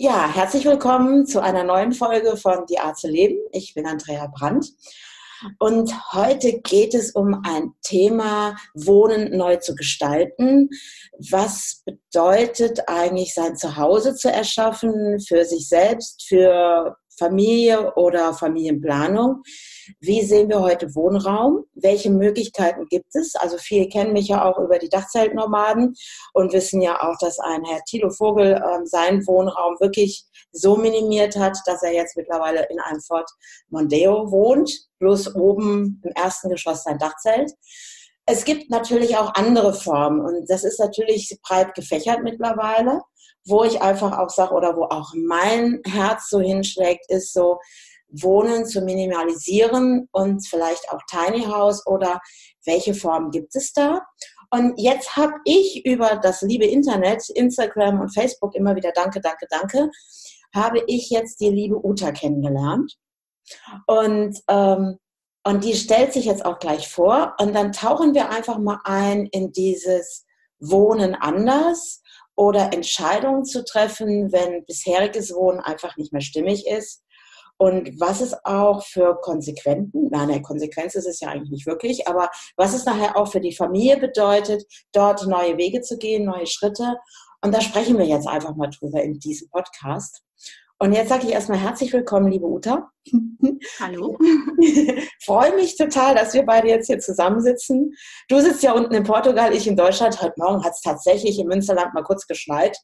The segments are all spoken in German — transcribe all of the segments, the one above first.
Ja, herzlich willkommen zu einer neuen Folge von Die Art zu leben. Ich bin Andrea Brandt und heute geht es um ein Thema Wohnen neu zu gestalten. Was bedeutet eigentlich sein Zuhause zu erschaffen für sich selbst, für Familie oder Familienplanung? Wie sehen wir heute Wohnraum? Welche Möglichkeiten gibt es? Also viele kennen mich ja auch über die Dachzeltnomaden und wissen ja auch, dass ein Herr Thilo Vogel äh, seinen Wohnraum wirklich so minimiert hat, dass er jetzt mittlerweile in einem Fort Mondeo wohnt, bloß oben im ersten Geschoss sein Dachzelt. Es gibt natürlich auch andere Formen und das ist natürlich breit gefächert mittlerweile, wo ich einfach auch sage oder wo auch mein Herz so hinschlägt, ist so, Wohnen zu minimalisieren und vielleicht auch Tiny House oder welche Formen gibt es da? Und jetzt habe ich über das liebe Internet, Instagram und Facebook immer wieder Danke, Danke, Danke, habe ich jetzt die liebe Uta kennengelernt. Und, ähm, und die stellt sich jetzt auch gleich vor. Und dann tauchen wir einfach mal ein in dieses Wohnen anders oder Entscheidungen zu treffen, wenn bisheriges Wohnen einfach nicht mehr stimmig ist und was es auch für Konsequenzen, nein, eine Konsequenz ist es ja eigentlich nicht wirklich, aber was es nachher auch für die Familie bedeutet, dort neue Wege zu gehen, neue Schritte. Und da sprechen wir jetzt einfach mal drüber in diesem Podcast. Und jetzt sage ich erstmal herzlich willkommen, liebe Uta. Hallo. Freue mich total, dass wir beide jetzt hier zusammensitzen. Du sitzt ja unten in Portugal, ich in Deutschland. Heute Morgen hat es tatsächlich im Münsterland mal kurz geschneit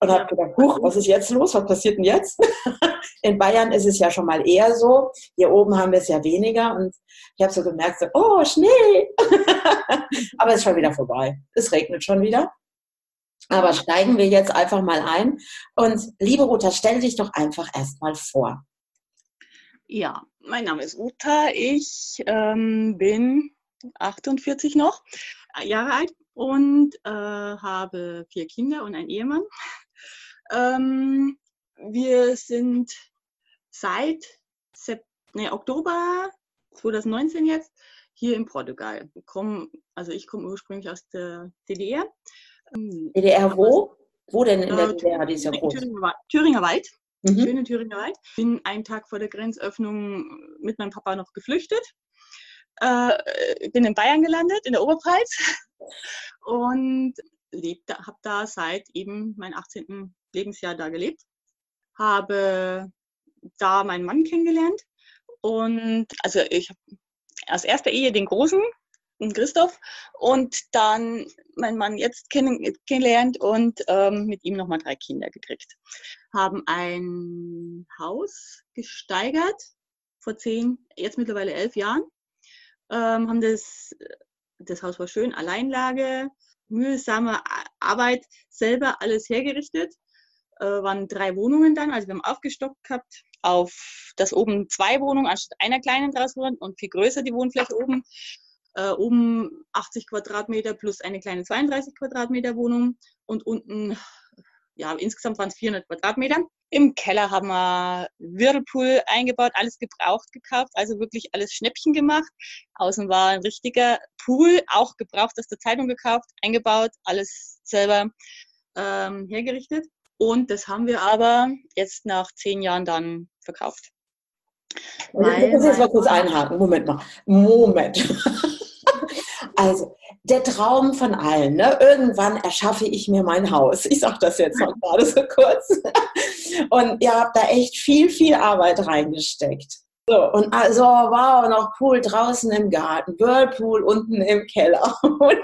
und habe gedacht, huch, was ist jetzt los? Was passiert denn jetzt? In Bayern ist es ja schon mal eher so. Hier oben haben wir es ja weniger und ich habe so gemerkt, so, oh, Schnee. Aber es ist schon wieder vorbei. Es regnet schon wieder. Aber steigen wir jetzt einfach mal ein. Und liebe Uta, stell dich doch einfach erstmal vor. Ja, mein Name ist Uta. Ich ähm, bin 48 noch Jahre alt und äh, habe vier Kinder und einen Ehemann. Ähm, wir sind seit Sep nee, Oktober 2019 jetzt hier in Portugal. Komm, also ich komme ursprünglich aus der DDR. Ähm, DDR wo? Wo denn in der DDR? Die ist ja groß. Thüringer, Thüringer Wald. Mhm. Schöne Thüringer Wald. Bin einen Tag vor der Grenzöffnung mit meinem Papa noch geflüchtet. Äh, bin in Bayern gelandet, in der Oberpfalz. Und habe da seit eben meinem 18. Lebensjahr da gelebt, habe da meinen Mann kennengelernt und also ich habe aus erster Ehe den Großen, Christoph, und dann meinen Mann jetzt kennengelernt und ähm, mit ihm nochmal drei Kinder gekriegt. Haben ein Haus gesteigert vor zehn, jetzt mittlerweile elf Jahren. Ähm, haben das, das Haus war schön, Alleinlage, mühsame Arbeit, selber alles hergerichtet äh, waren drei Wohnungen dann. Also wir haben aufgestockt gehabt auf das oben zwei Wohnungen anstatt einer kleinen draus wurden und viel größer die Wohnfläche oben. Äh, oben 80 Quadratmeter plus eine kleine 32 Quadratmeter Wohnung und unten, ja, insgesamt waren es 400 Quadratmeter. Im Keller haben wir Whirlpool eingebaut, alles gebraucht gekauft, also wirklich alles Schnäppchen gemacht. Außen war ein richtiger Pool, auch gebraucht aus der Zeitung gekauft, eingebaut, alles selber ähm, hergerichtet. Und das haben wir aber jetzt nach zehn Jahren dann verkauft. Weil, ich muss jetzt mal kurz einhaken. Moment mal. Moment. Also, der Traum von allen. Ne? Irgendwann erschaffe ich mir mein Haus. Ich sage das jetzt mal gerade so kurz. Und ihr habt da echt viel, viel Arbeit reingesteckt. So, und also, wow, noch Pool draußen im Garten, Whirlpool unten im Keller. Und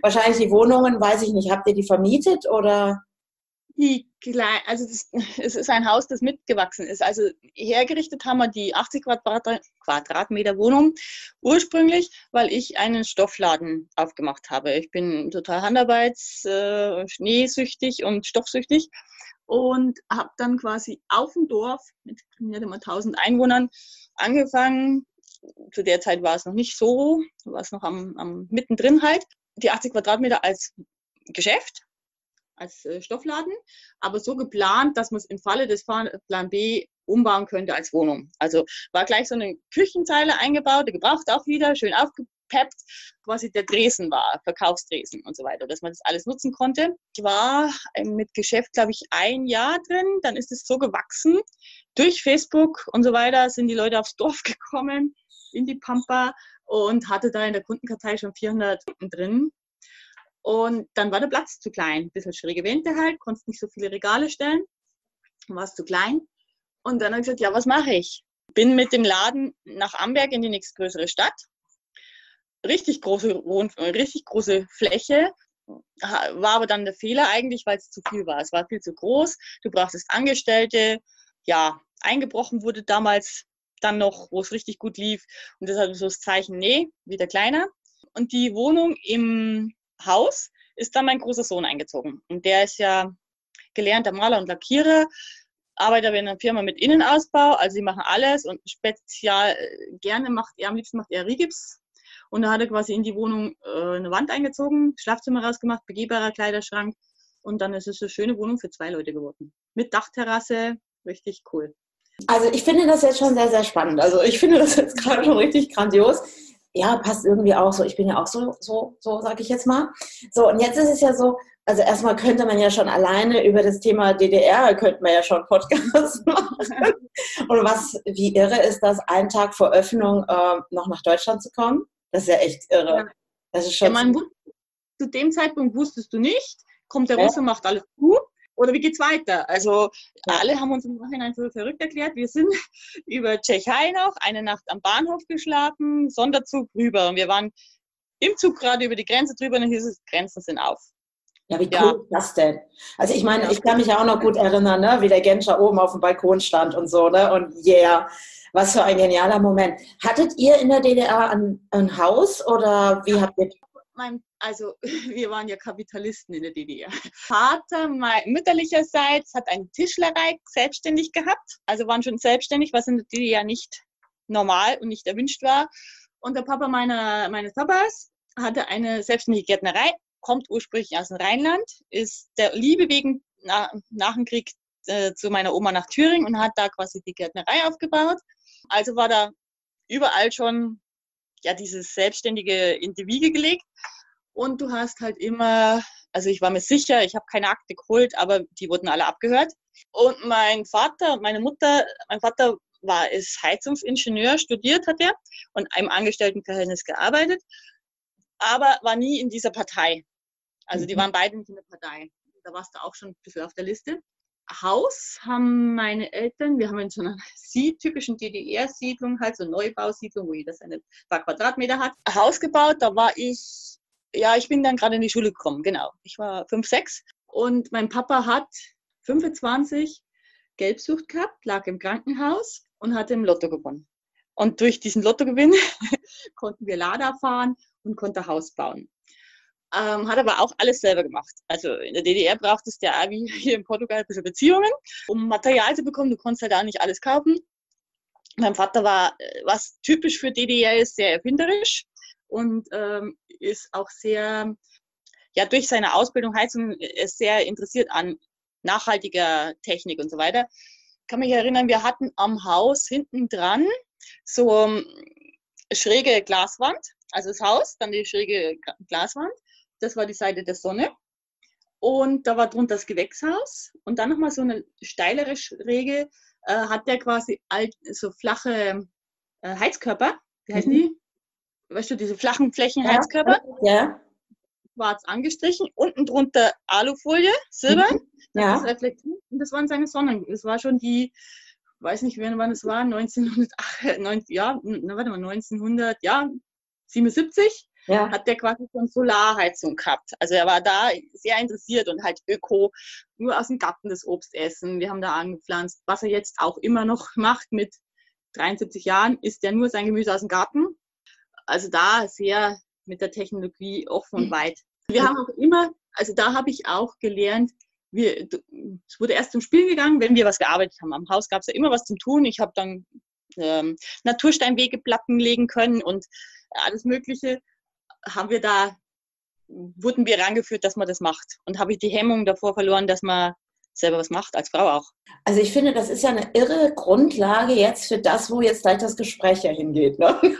wahrscheinlich die Wohnungen, weiß ich nicht, habt ihr die vermietet oder? Die also das, es ist ein Haus, das mitgewachsen ist. Also hergerichtet haben wir die 80 Quadratmeter Wohnung ursprünglich, weil ich einen Stoffladen aufgemacht habe. Ich bin total Handarbeits, äh, schneesüchtig und stoffsüchtig und habe dann quasi auf dem Dorf mit nicht einmal 1000 Einwohnern angefangen. Zu der Zeit war es noch nicht so, war es noch am, am mittendrin halt. Die 80 Quadratmeter als Geschäft als äh, Stoffladen, aber so geplant, dass man es im Falle des Plan B umbauen könnte als Wohnung. Also war gleich so eine Küchenzeile eingebaut, gebraucht auch wieder, schön aufgepeppt quasi der Dresen war, Verkaufsdresen und so weiter, dass man das alles nutzen konnte. Ich war ähm, mit Geschäft, glaube ich, ein Jahr drin, dann ist es so gewachsen. Durch Facebook und so weiter sind die Leute aufs Dorf gekommen, in die Pampa und hatte da in der Kundenkartei schon 400 Kunden drin. Und dann war der Platz zu klein. Ein bisschen schräge Wände halt, konntest nicht so viele Regale stellen. War es zu klein. Und dann habe ich gesagt, ja, was mache ich? Bin mit dem Laden nach Amberg in die nächstgrößere Stadt. Richtig große, richtig große Fläche. War aber dann der Fehler eigentlich, weil es zu viel war. Es war viel zu groß. Du brauchtest Angestellte. Ja, eingebrochen wurde damals dann noch, wo es richtig gut lief. Und deshalb so das Zeichen, nee, wieder kleiner. Und die Wohnung im Haus ist dann mein großer Sohn eingezogen. Und der ist ja gelernter Maler und Lackierer, arbeitet aber in einer Firma mit Innenausbau, also sie machen alles und spezial äh, gerne macht er, am liebsten macht er Rigips. Und da hat er quasi in die Wohnung äh, eine Wand eingezogen, Schlafzimmer rausgemacht, begehbarer Kleiderschrank und dann ist es eine schöne Wohnung für zwei Leute geworden. Mit Dachterrasse, richtig cool. Also ich finde das jetzt schon sehr, sehr spannend. Also ich finde das jetzt gerade schon richtig grandios ja, passt irgendwie auch so. Ich bin ja auch so, so, so sage ich jetzt mal. So, und jetzt ist es ja so, also erstmal könnte man ja schon alleine über das Thema DDR, könnte man ja schon Podcast machen. und was, wie irre ist das, einen Tag vor Öffnung äh, noch nach Deutschland zu kommen? Das ist ja echt irre. Das ist schon ja, man, zu dem Zeitpunkt wusstest du nicht, kommt der Russe, macht alles gut oder wie geht's weiter? Also alle haben uns im Nachhinein für verrückt erklärt. Wir sind über Tschechei noch eine Nacht am Bahnhof geschlafen, Sonderzug rüber und wir waren im Zug gerade über die Grenze drüber und dann hieß es, Grenzen sind auf. Ja, wie cool ja. ist das denn? Also ich meine, ich kann mich ja auch noch gut erinnern, ne? wie der Genscher oben auf dem Balkon stand und so, ne? Und yeah, was für ein genialer Moment. Hattet ihr in der DDR ein, ein Haus oder wie habt ihr mein, also wir waren ja Kapitalisten in der DDR. Vater mütterlicherseits hat eine Tischlerei selbstständig gehabt, also waren schon selbstständig, was in der DDR nicht normal und nicht erwünscht war. Und der Papa meiner, meines Papas hatte eine selbstständige Gärtnerei, kommt ursprünglich aus dem Rheinland, ist der Liebe wegen nach, nach dem Krieg äh, zu meiner Oma nach Thüringen und hat da quasi die Gärtnerei aufgebaut. Also war da überall schon ja, dieses Selbstständige in die Wiege gelegt. Und du hast halt immer, also ich war mir sicher, ich habe keine Akte geholt, aber die wurden alle abgehört. Und mein Vater und meine Mutter, mein Vater war ist Heizungsingenieur, studiert hat er und im Angestelltenverhältnis gearbeitet, aber war nie in dieser Partei. Also die mhm. waren beide nicht in der Partei. Da warst du auch schon ein bisschen auf der Liste. Haus haben meine Eltern, wir haben in so einer typischen DDR-Siedlung, halt so Neubausiedlung, wo jeder seine paar Quadratmeter hat, Haus gebaut. Da war ich, ja, ich bin dann gerade in die Schule gekommen, genau. Ich war fünf, sechs und mein Papa hat 25 Gelbsucht gehabt, lag im Krankenhaus und hatte im Lotto gewonnen. Und durch diesen Lottogewinn konnten wir Lada fahren und konnte Haus bauen. Ähm, hat aber auch alles selber gemacht. Also in der DDR braucht es ja wie hier in Portugal ein bisschen Beziehungen, um Material zu bekommen. Du konntest halt auch nicht alles kaufen. Mein Vater war, äh, was typisch für DDR ist, sehr erfinderisch und ähm, ist auch sehr, ja, durch seine Ausbildung Heizung ist äh, sehr interessiert an nachhaltiger Technik und so weiter. Ich kann mich erinnern, wir hatten am Haus hinten dran so um, schräge Glaswand, also das Haus, dann die schräge Glaswand das war die Seite der Sonne. Und da war drunter das Gewächshaus. Und dann nochmal so eine steilere Schräge äh, hat der quasi alt, so flache äh, Heizkörper. Wie heißen mhm. die? Weißt du, diese flachen Flächen Heizkörper? Ja. Schwarz angestrichen. Unten drunter Alufolie, Silber. Mhm. Ja. Das reflektiert. Und das waren seine Sonnen. Das war schon die, weiß nicht, wann es war, 1900, ja, warte mal, 1900, ja, 77 ja. hat der quasi schon Solarheizung gehabt. Also er war da sehr interessiert und halt Öko, nur aus dem Garten das Obst essen. Wir haben da angepflanzt. Was er jetzt auch immer noch macht mit 73 Jahren, isst er nur sein Gemüse aus dem Garten. Also da sehr mit der Technologie offen und weit. Wir haben auch immer, also da habe ich auch gelernt, wir, es wurde erst zum Spiel gegangen, wenn wir was gearbeitet haben. Am Haus gab es ja immer was zum Tun. Ich habe dann ähm, Natursteinwegeplatten legen können und alles Mögliche haben wir da, wurden wir rangeführt, dass man das macht. Und habe ich die Hemmung davor verloren, dass man selber was macht, als Frau auch. Also ich finde, das ist ja eine irre Grundlage jetzt für das, wo jetzt gleich das Gespräch ja hingeht. Ne?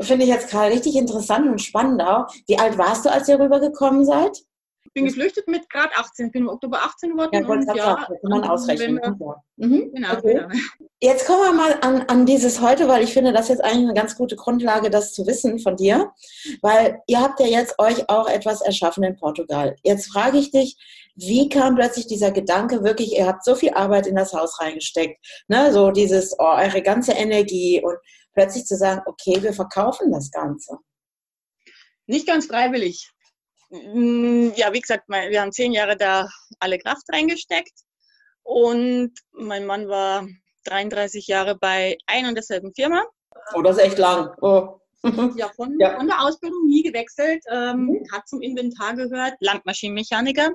finde ich jetzt gerade richtig interessant und spannend auch. Wie alt warst du, als ihr rübergekommen seid? Ich bin geflüchtet mit gerade 18. Ich bin im Oktober 18 geworden. Ja, und ja, kann man ausrechnen. Wir, mhm. Genau, okay. genau. Jetzt kommen wir mal an, an dieses heute, weil ich finde, das ist jetzt eigentlich eine ganz gute Grundlage, das zu wissen von dir. Weil ihr habt ja jetzt euch auch etwas erschaffen in Portugal. Jetzt frage ich dich, wie kam plötzlich dieser Gedanke wirklich, ihr habt so viel Arbeit in das Haus reingesteckt, ne? so dieses, oh, eure ganze Energie und plötzlich zu sagen, okay, wir verkaufen das Ganze. Nicht ganz freiwillig. Mm, ja, wie gesagt, wir haben zehn Jahre da alle Kraft reingesteckt und mein Mann war 33 Jahre bei ein und derselben Firma. Oh, das ist echt lang. Oh. Ja, von, ja. von der Ausbildung nie gewechselt, ähm, mhm. hat zum Inventar gehört, Landmaschinenmechaniker.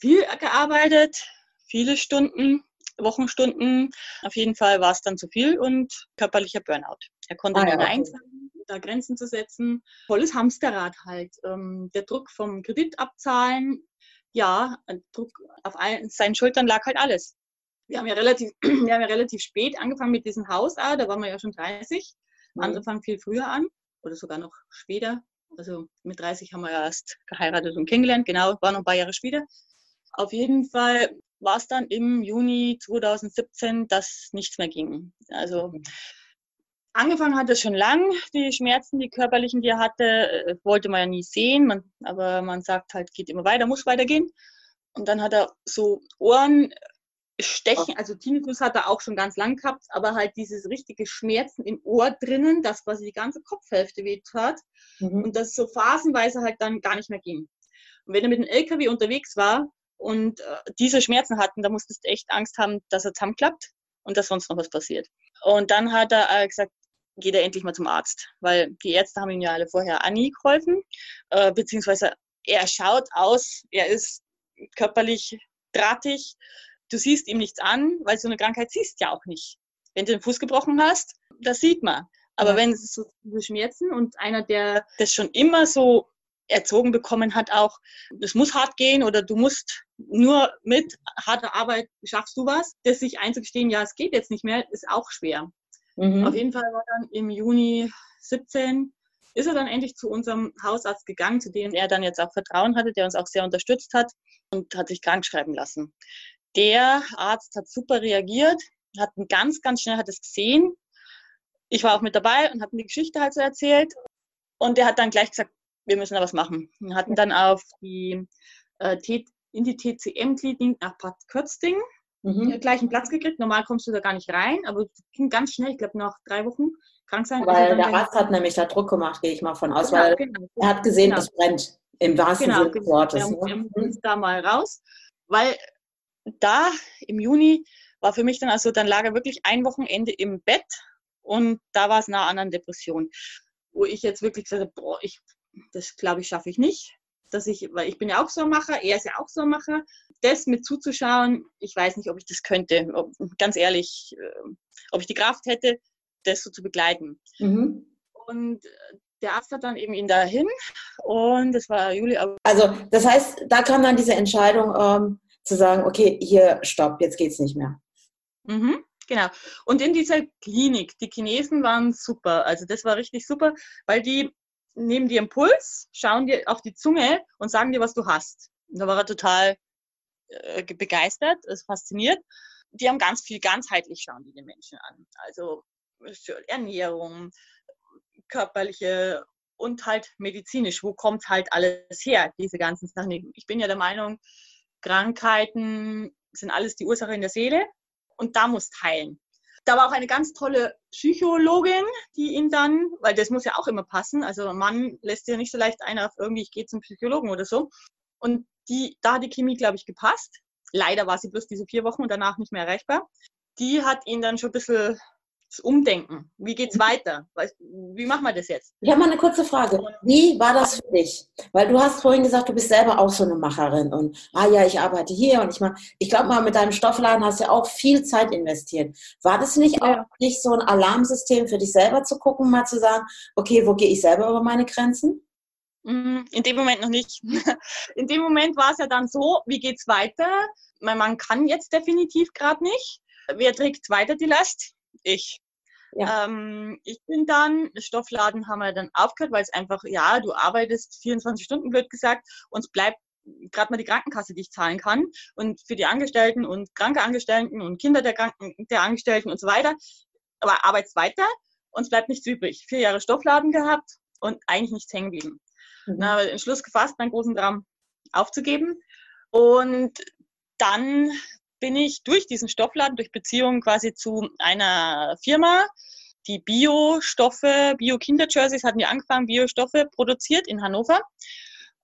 Viel gearbeitet, viele Stunden, Wochenstunden. Auf jeden Fall war es dann zu viel und körperlicher Burnout. Er konnte ah, ja, einzahlen, da Grenzen zu setzen. Volles Hamsterrad halt. Ähm, der Druck vom Kredit abzahlen, ja, Druck auf ein, seinen Schultern lag halt alles. Wir haben ja relativ, wir haben ja relativ spät angefangen mit diesem Haus, da waren wir ja schon 30. Mhm. Andere fangen viel früher an oder sogar noch später. Also mit 30 haben wir ja erst geheiratet und kennengelernt, genau, war noch ein paar Jahre später. Auf jeden Fall war es dann im Juni 2017, dass nichts mehr ging. Also angefangen hat es schon lang, die Schmerzen, die körperlichen, die er hatte, äh, wollte man ja nie sehen, man, aber man sagt halt, geht immer weiter, muss weitergehen. Und dann hat er so Ohren Stechen, also Tinnitus hat er auch schon ganz lang gehabt, aber halt dieses richtige Schmerzen im Ohr drinnen, das quasi die ganze Kopfhälfte weht hat mhm. und das so phasenweise halt dann gar nicht mehr ging. Und wenn er mit dem LKW unterwegs war und äh, diese Schmerzen hatten, da musstest du echt Angst haben, dass er zusammenklappt und dass sonst noch was passiert. Und dann hat er äh, gesagt, geht er endlich mal zum Arzt, weil die Ärzte haben ihm ja alle vorher Anni geholfen, äh, beziehungsweise er schaut aus, er ist körperlich drahtig, du siehst ihm nichts an, weil so eine Krankheit siehst ja auch nicht. Wenn du den Fuß gebrochen hast, das sieht man. Aber ja. wenn es so Schmerzen und einer, der das schon immer so erzogen bekommen hat, auch, das muss hart gehen oder du musst nur mit harter Arbeit schaffst du was, das sich einzugestehen, ja, es geht jetzt nicht mehr, ist auch schwer. Mhm. Auf jeden Fall war dann im Juni 17 ist er dann endlich zu unserem Hausarzt gegangen, zu dem er dann jetzt auch Vertrauen hatte, der uns auch sehr unterstützt hat und hat sich krank schreiben lassen. Der Arzt hat super reagiert, hat ganz, ganz schnell hat es gesehen. Ich war auch mit dabei und habe die Geschichte halt so erzählt. Und der hat dann gleich gesagt, wir müssen da was machen. Wir hatten dann auf die, äh, in die TCM-Klinik nach Bad Kötzding mhm. gleich einen Platz gekriegt. Normal kommst du da gar nicht rein, aber ging ganz schnell. Ich glaube, nach drei Wochen krank sein. Weil der Arzt hat nämlich da Druck gemacht, gehe ich mal von aus, genau, weil genau. er hat gesehen, genau. es brennt. Im wahrsten genau, Sinne des genau. Wortes. Er, ne? er muss da mal raus, weil da im Juni war für mich dann also, dann lag er wirklich ein Wochenende im Bett und da war es nah an einer Depression, wo ich jetzt wirklich gesagt habe, boah, ich, das glaube ich schaffe ich nicht. Dass ich, weil ich bin ja auch so ein Macher, er ist ja auch so ein Macher. Das mit zuzuschauen, ich weiß nicht, ob ich das könnte. Ob, ganz ehrlich, äh, ob ich die Kraft hätte, das so zu begleiten. Mhm. Und der Arzt hat dann eben ihn dahin und das war Juli. Also das heißt, da kam dann diese Entscheidung, ähm, zu sagen, okay, hier, stopp, jetzt geht's nicht mehr. Mhm, genau. Und in dieser Klinik, die Chinesen waren super. Also das war richtig super, weil die nehmen dir Impuls, schauen dir auf die Zunge und sagen dir, was du hast. Und da war er total äh, begeistert, ist fasziniert. Die haben ganz viel ganzheitlich schauen die den Menschen an. Also Ernährung, körperliche und halt medizinisch. Wo kommt halt alles her, diese ganzen Sachen? Ich bin ja der Meinung, Krankheiten sind alles die Ursache in der Seele und da muss heilen. Da war auch eine ganz tolle Psychologin, die ihn dann, weil das muss ja auch immer passen, also ein Mann lässt ja nicht so leicht einer auf irgendwie, ich gehe zum Psychologen oder so. Und die, da hat die Chemie, glaube ich, gepasst. Leider war sie bloß diese vier Wochen und danach nicht mehr erreichbar. Die hat ihn dann schon ein bisschen das Umdenken. Wie geht's mhm. weiter? Wie machen wir das jetzt? Ich habe mal eine kurze Frage. Wie war das für dich? Weil du hast vorhin gesagt, du bist selber auch so eine Macherin und ah ja, ich arbeite hier und ich mache. Ich glaube mal, mit deinem Stoffladen hast du ja auch viel Zeit investiert. War das nicht auch nicht so ein Alarmsystem für dich selber zu gucken, mal zu sagen, okay, wo gehe ich selber über meine Grenzen? Mm, in dem Moment noch nicht. In dem Moment war es ja dann so, wie geht's weiter? Mein Mann kann jetzt definitiv gerade nicht. Wer trägt weiter die Last? Ich. Ja. Ähm, ich bin dann, Stoffladen haben wir dann aufgehört, weil es einfach, ja, du arbeitest 24 Stunden, blöd gesagt, und es bleibt gerade mal die Krankenkasse, die ich zahlen kann. Und für die Angestellten und kranke Angestellten und Kinder der, Kranken, der Angestellten und so weiter. Aber arbeitest weiter und es bleibt nichts übrig. Vier Jahre Stoffladen gehabt und eigentlich nichts hängen geblieben. Mhm. Dann habe ich Entschluss gefasst, meinen großen Traum aufzugeben. Und dann bin ich durch diesen Stoffladen, durch Beziehungen quasi zu einer Firma, die Biostoffe, Bio-Kinder-Jerseys hatten ja angefangen, Biostoffe produziert in Hannover.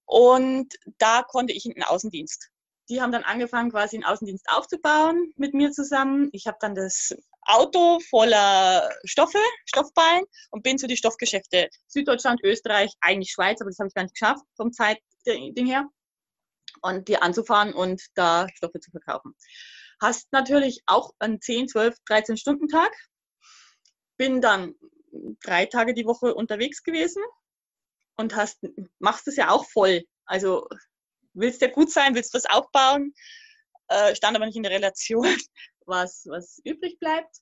Und da konnte ich in den Außendienst. Die haben dann angefangen, quasi einen Außendienst aufzubauen mit mir zusammen. Ich habe dann das Auto voller Stoffe, Stoffballen und bin zu die Stoffgeschäfte Süddeutschland, Österreich, eigentlich Schweiz, aber das habe ich gar nicht geschafft vom Zeitding her. Und die anzufahren und da Stoffe zu verkaufen. Hast natürlich auch einen 10, 12, 13 Stunden Tag. Bin dann drei Tage die Woche unterwegs gewesen und hast, machst es ja auch voll. Also willst ja gut sein, willst was aufbauen, äh, stand aber nicht in der Relation, was, was übrig bleibt.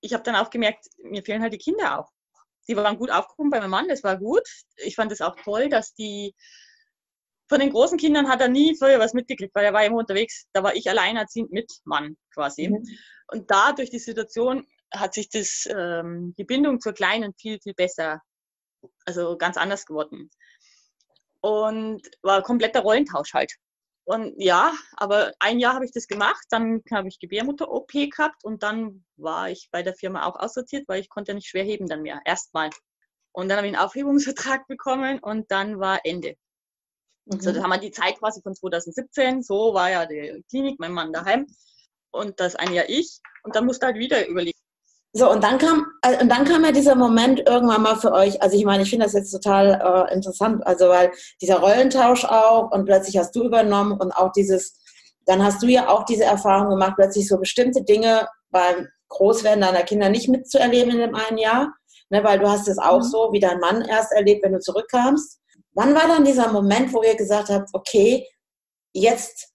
Ich habe dann auch gemerkt, mir fehlen halt die Kinder auch. Die waren gut aufgehoben bei meinem Mann, das war gut. Ich fand es auch toll, dass die von den großen Kindern hat er nie früher was mitgekriegt, weil er war immer unterwegs. Da war ich alleinerziehend mit Mann quasi. Mhm. Und da durch die Situation hat sich das, ähm, die Bindung zur Kleinen viel, viel besser also ganz anders geworden. Und war kompletter Rollentausch halt. Und ja, aber ein Jahr habe ich das gemacht, dann habe ich Gebärmutter-OP gehabt und dann war ich bei der Firma auch aussortiert, weil ich konnte ja nicht schwer heben dann mehr, erstmal. Und dann habe ich einen Aufhebungsvertrag bekommen und dann war Ende. Mhm. So, da haben wir die Zeit quasi von 2017, so war ja die Klinik, mein Mann daheim und das ein Jahr ich. Und dann musste halt wieder überlegen, so, und dann kam, äh, und dann kam ja dieser Moment irgendwann mal für euch, also ich meine, ich finde das jetzt total äh, interessant, also weil dieser Rollentausch auch und plötzlich hast du übernommen und auch dieses, dann hast du ja auch diese Erfahrung gemacht, plötzlich so bestimmte Dinge beim Großwerden deiner Kinder nicht mitzuerleben in dem einen Jahr, ne, weil du hast es auch mhm. so wie dein Mann erst erlebt, wenn du zurückkamst. Wann war dann dieser Moment, wo ihr gesagt habt, okay, jetzt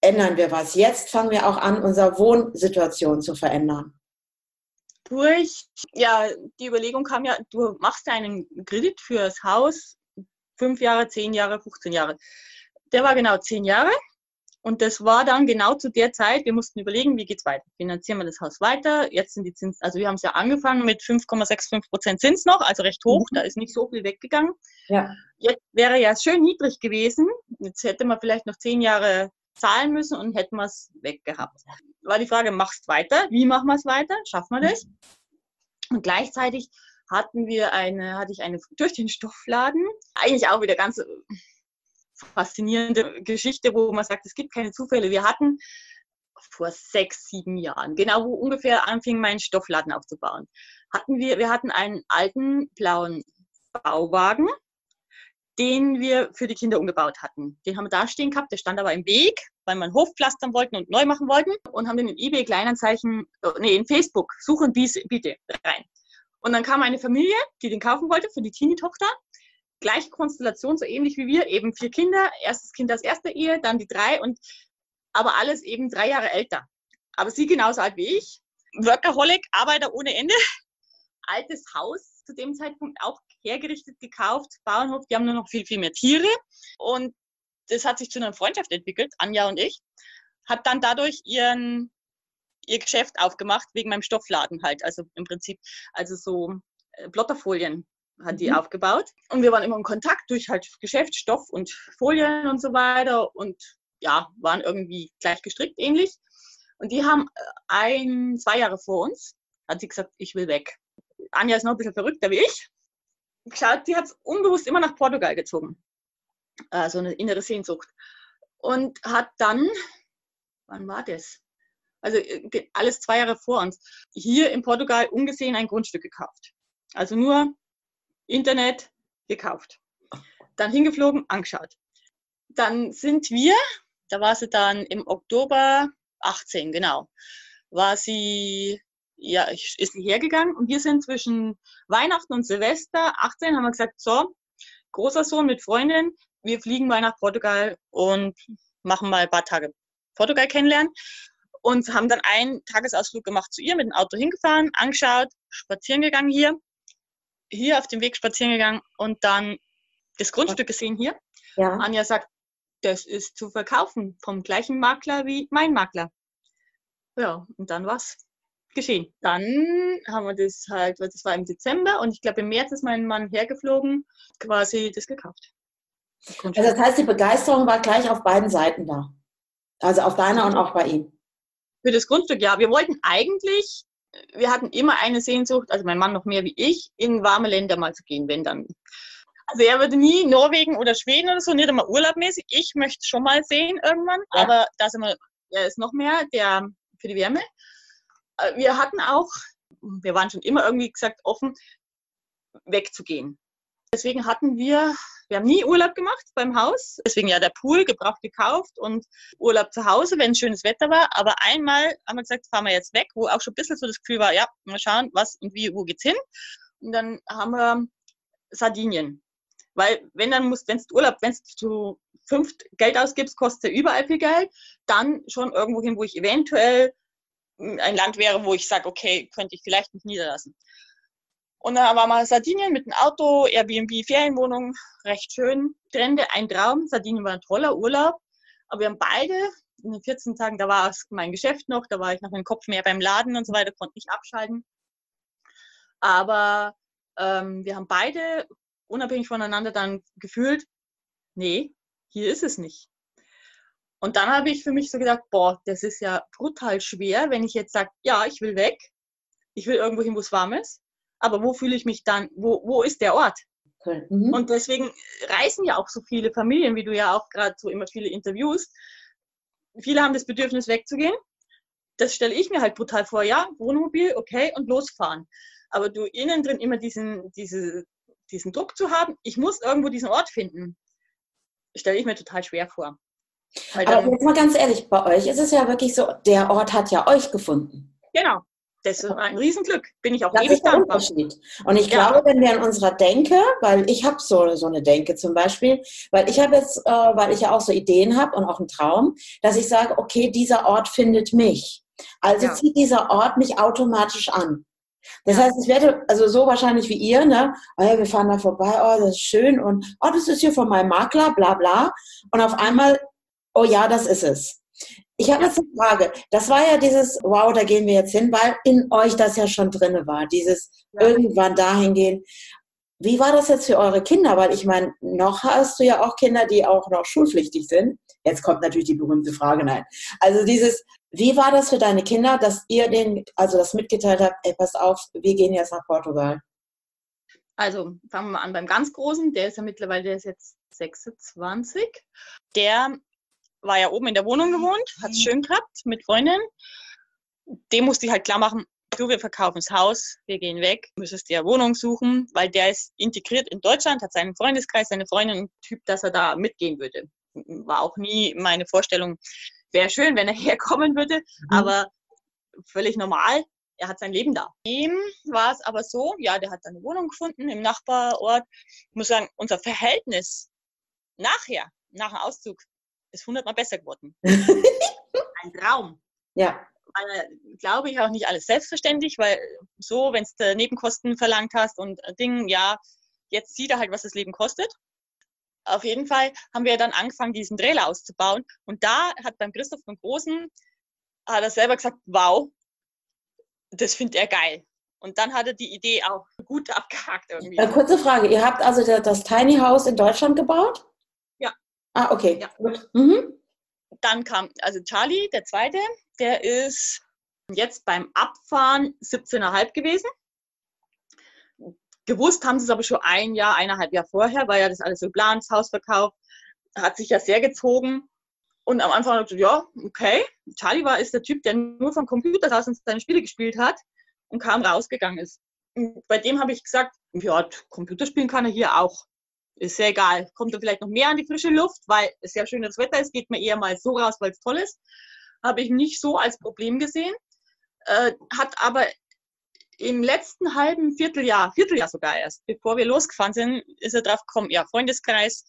ändern wir was, jetzt fangen wir auch an, unsere Wohnsituation zu verändern? durch, ja, die Überlegung kam ja, du machst einen Kredit fürs Haus, fünf Jahre, zehn Jahre, 15 Jahre. Der war genau zehn Jahre. Und das war dann genau zu der Zeit, wir mussten überlegen, wie geht's weiter? Finanzieren wir das Haus weiter? Jetzt sind die Zinsen, also wir haben es ja angefangen mit 5,65 Prozent Zins noch, also recht hoch, mhm. da ist nicht so viel weggegangen. Ja. Jetzt wäre ja schön niedrig gewesen. Jetzt hätte man vielleicht noch zehn Jahre zahlen müssen und hätten wir es weggehabt war die Frage, machst weiter? Wie machen wir es weiter? Schaffen wir das? Und gleichzeitig hatten wir eine, hatte ich eine durch den Stoffladen, eigentlich auch wieder ganz faszinierende Geschichte, wo man sagt, es gibt keine Zufälle. Wir hatten vor sechs, sieben Jahren, genau wo ungefähr anfing, mein Stoffladen aufzubauen, hatten wir, wir hatten einen alten blauen Bauwagen, den wir für die Kinder umgebaut hatten. Den haben wir da stehen gehabt, der stand aber im Weg, weil wir einen Hof pflastern wollten und neu machen wollten und haben den in eBay Kleinanzeichen, äh, nee, in Facebook, suchen biete rein. Und dann kam eine Familie, die den kaufen wollte für die Teenie-Tochter. Gleiche Konstellation, so ähnlich wie wir, eben vier Kinder, erstes Kind aus erster Ehe, dann die drei und aber alles eben drei Jahre älter. Aber sie genauso alt wie ich. Workaholic, Arbeiter ohne Ende. Altes Haus zu dem Zeitpunkt auch hergerichtet gekauft, Bauernhof, die haben nur noch viel, viel mehr Tiere. Und das hat sich zu einer Freundschaft entwickelt, Anja und ich. Hat dann dadurch ihren, ihr Geschäft aufgemacht, wegen meinem Stoffladen halt. Also im Prinzip, also so äh, Blotterfolien hat die mhm. aufgebaut. Und wir waren immer in Kontakt durch halt Geschäft, Stoff und Folien und so weiter. Und ja, waren irgendwie gleich gestrickt, ähnlich. Und die haben äh, ein, zwei Jahre vor uns, hat sie gesagt, ich will weg. Anja ist noch ein bisschen verrückter wie ich geschaut, sie hat es unbewusst immer nach Portugal gezogen. Äh, so eine innere Sehnsucht. Und hat dann, wann war das? Also äh, alles zwei Jahre vor uns, hier in Portugal ungesehen ein Grundstück gekauft. Also nur Internet gekauft. Dann hingeflogen, angeschaut. Dann sind wir, da war sie dann im Oktober 18, genau, war sie ja, ist sie hergegangen und wir sind zwischen Weihnachten und Silvester 18 haben wir gesagt, so, großer Sohn mit Freundin, wir fliegen mal nach Portugal und machen mal ein paar Tage Portugal kennenlernen und haben dann einen Tagesausflug gemacht zu ihr, mit dem Auto hingefahren, angeschaut, spazieren gegangen hier, hier auf dem Weg spazieren gegangen und dann das Grundstück gesehen hier. Ja. Anja sagt, das ist zu verkaufen vom gleichen Makler wie mein Makler. Ja, und dann war's geschehen. Dann haben wir das halt, das war im Dezember und ich glaube im März ist mein Mann hergeflogen, quasi das gekauft. Das also das heißt, die Begeisterung war gleich auf beiden Seiten da. Also auf deiner und auch bei ihm. Für das Grundstück, ja. Wir wollten eigentlich, wir hatten immer eine Sehnsucht, also mein Mann noch mehr wie ich, in warme Länder mal zu gehen, wenn dann. Also er würde nie Norwegen oder Schweden oder so, nicht einmal urlaubmäßig. Ich möchte schon mal sehen irgendwann, ja. aber da sind wir, er ist noch mehr, der für die Wärme. Äh, wir hatten auch, wir waren schon immer irgendwie gesagt offen, wegzugehen. Deswegen hatten wir, wir haben nie Urlaub gemacht beim Haus. Deswegen ja der Pool gebraucht gekauft und Urlaub zu Hause, wenn schönes Wetter war. Aber einmal haben wir gesagt, fahren wir jetzt weg, wo auch schon ein bisschen so das Gefühl war, ja, mal schauen, was und wie, wo geht's hin. Und dann haben wir Sardinien. Weil wenn dann musst, wenn du Urlaub, wenn du zu fünft Geld ausgibst, kostet überall viel Geld, dann schon irgendwo hin, wo ich eventuell ein Land wäre, wo ich sage, okay, könnte ich vielleicht mich niederlassen. Und dann war mal Sardinien mit dem Auto, Airbnb, Ferienwohnung, recht schön. Trände, ein Traum. Sardinien war ein toller Urlaub. Aber wir haben beide, in den 14 Tagen, da war es mein Geschäft noch, da war ich noch im Kopf mehr beim Laden und so weiter, konnte nicht abschalten. Aber ähm, wir haben beide unabhängig voneinander dann gefühlt, nee, hier ist es nicht. Und dann habe ich für mich so gedacht, boah, das ist ja brutal schwer, wenn ich jetzt sage, ja, ich will weg, ich will irgendwo hin, wo es warm ist, aber wo fühle ich mich dann, wo, wo ist der Ort? Mhm. Und deswegen reisen ja auch so viele Familien, wie du ja auch gerade so immer viele Interviews. Viele haben das Bedürfnis wegzugehen. Das stelle ich mir halt brutal vor, ja, Wohnmobil, okay, und losfahren. Aber du innen drin immer diesen, diese, diesen Druck zu haben, ich muss irgendwo diesen Ort finden, stelle ich mir total schwer vor. Aber jetzt mal ganz ehrlich, bei euch ist es ja wirklich so, der Ort hat ja euch gefunden. Genau. Das ist ein Riesenglück. Bin ich auch das ewig ist der dankbar. Unterschied. Und ich ja. glaube, wenn wir in unserer Denke, weil ich habe so, so eine Denke zum Beispiel, weil ich habe jetzt, äh, weil ich ja auch so Ideen habe und auch einen Traum, dass ich sage, okay, dieser Ort findet mich. Also ja. zieht dieser Ort mich automatisch an. Das heißt, ich werde also so wahrscheinlich wie ihr, ne? Oh ja, wir fahren da vorbei, oh, das ist schön und oh, das ist hier von meinem Makler, bla bla. Und auf einmal oh ja, das ist es. Ich habe jetzt eine Frage. Das war ja dieses, wow, da gehen wir jetzt hin, weil in euch das ja schon drinne war, dieses ja. irgendwann dahin gehen. Wie war das jetzt für eure Kinder? Weil ich meine, noch hast du ja auch Kinder, die auch noch schulpflichtig sind. Jetzt kommt natürlich die berühmte Frage, nein. Also dieses, wie war das für deine Kinder, dass ihr den, also das mitgeteilt habt, ey, pass auf, wir gehen jetzt nach Portugal? Also fangen wir mal an beim ganz Großen, der ist ja mittlerweile, der ist jetzt 26. Der war ja oben in der Wohnung gewohnt, hat es schön gehabt mit Freundin. Dem musste ich halt klar machen, du, wir verkaufen das Haus, wir gehen weg, müsstest dir eine Wohnung suchen, weil der ist integriert in Deutschland, hat seinen Freundeskreis, seine Freundin, ein Typ, dass er da mitgehen würde. War auch nie meine Vorstellung, wäre schön, wenn er herkommen würde, mhm. aber völlig normal. Er hat sein Leben da. Ihm war es aber so, ja, der hat eine Wohnung gefunden im Nachbarort. Ich muss sagen, unser Verhältnis nachher, nach dem Auszug, ist hundertmal besser geworden. Ein Traum. Ja. Weil, glaube ich, auch nicht alles selbstverständlich, weil so, wenn du Nebenkosten verlangt hast und Dinge, ja, jetzt sieht er halt, was das Leben kostet. Auf jeden Fall haben wir dann angefangen, diesen Trailer auszubauen. Und da hat beim Christoph von Großen, hat er selber gesagt, wow, das findet er geil. Und dann hat er die Idee auch gut abgehakt irgendwie. Äh, kurze Frage, ihr habt also das Tiny House in Deutschland gebaut? Ah, okay. Ja. Gut. Mhm. Dann kam, also Charlie, der zweite, der ist jetzt beim Abfahren 17,5 gewesen. Gewusst haben sie es aber schon ein Jahr, eineinhalb Jahre vorher, weil ja das alles so geplant, das Haus verkauft, hat sich ja sehr gezogen. Und am Anfang habe ich gesagt, ja, okay. Charlie war ist der Typ, der nur vom Computer saß und seine Spiele gespielt hat und kaum rausgegangen ist. Und bei dem habe ich gesagt, ja, Computerspielen kann er hier auch ist ja egal. Kommt er vielleicht noch mehr an die frische Luft, weil es ja schönes Wetter ist, geht man eher mal so raus, weil es toll ist. Habe ich nicht so als Problem gesehen. Äh, hat aber im letzten halben Vierteljahr, Vierteljahr sogar erst, bevor wir losgefahren sind, ist er drauf gekommen, ja, Freundeskreis,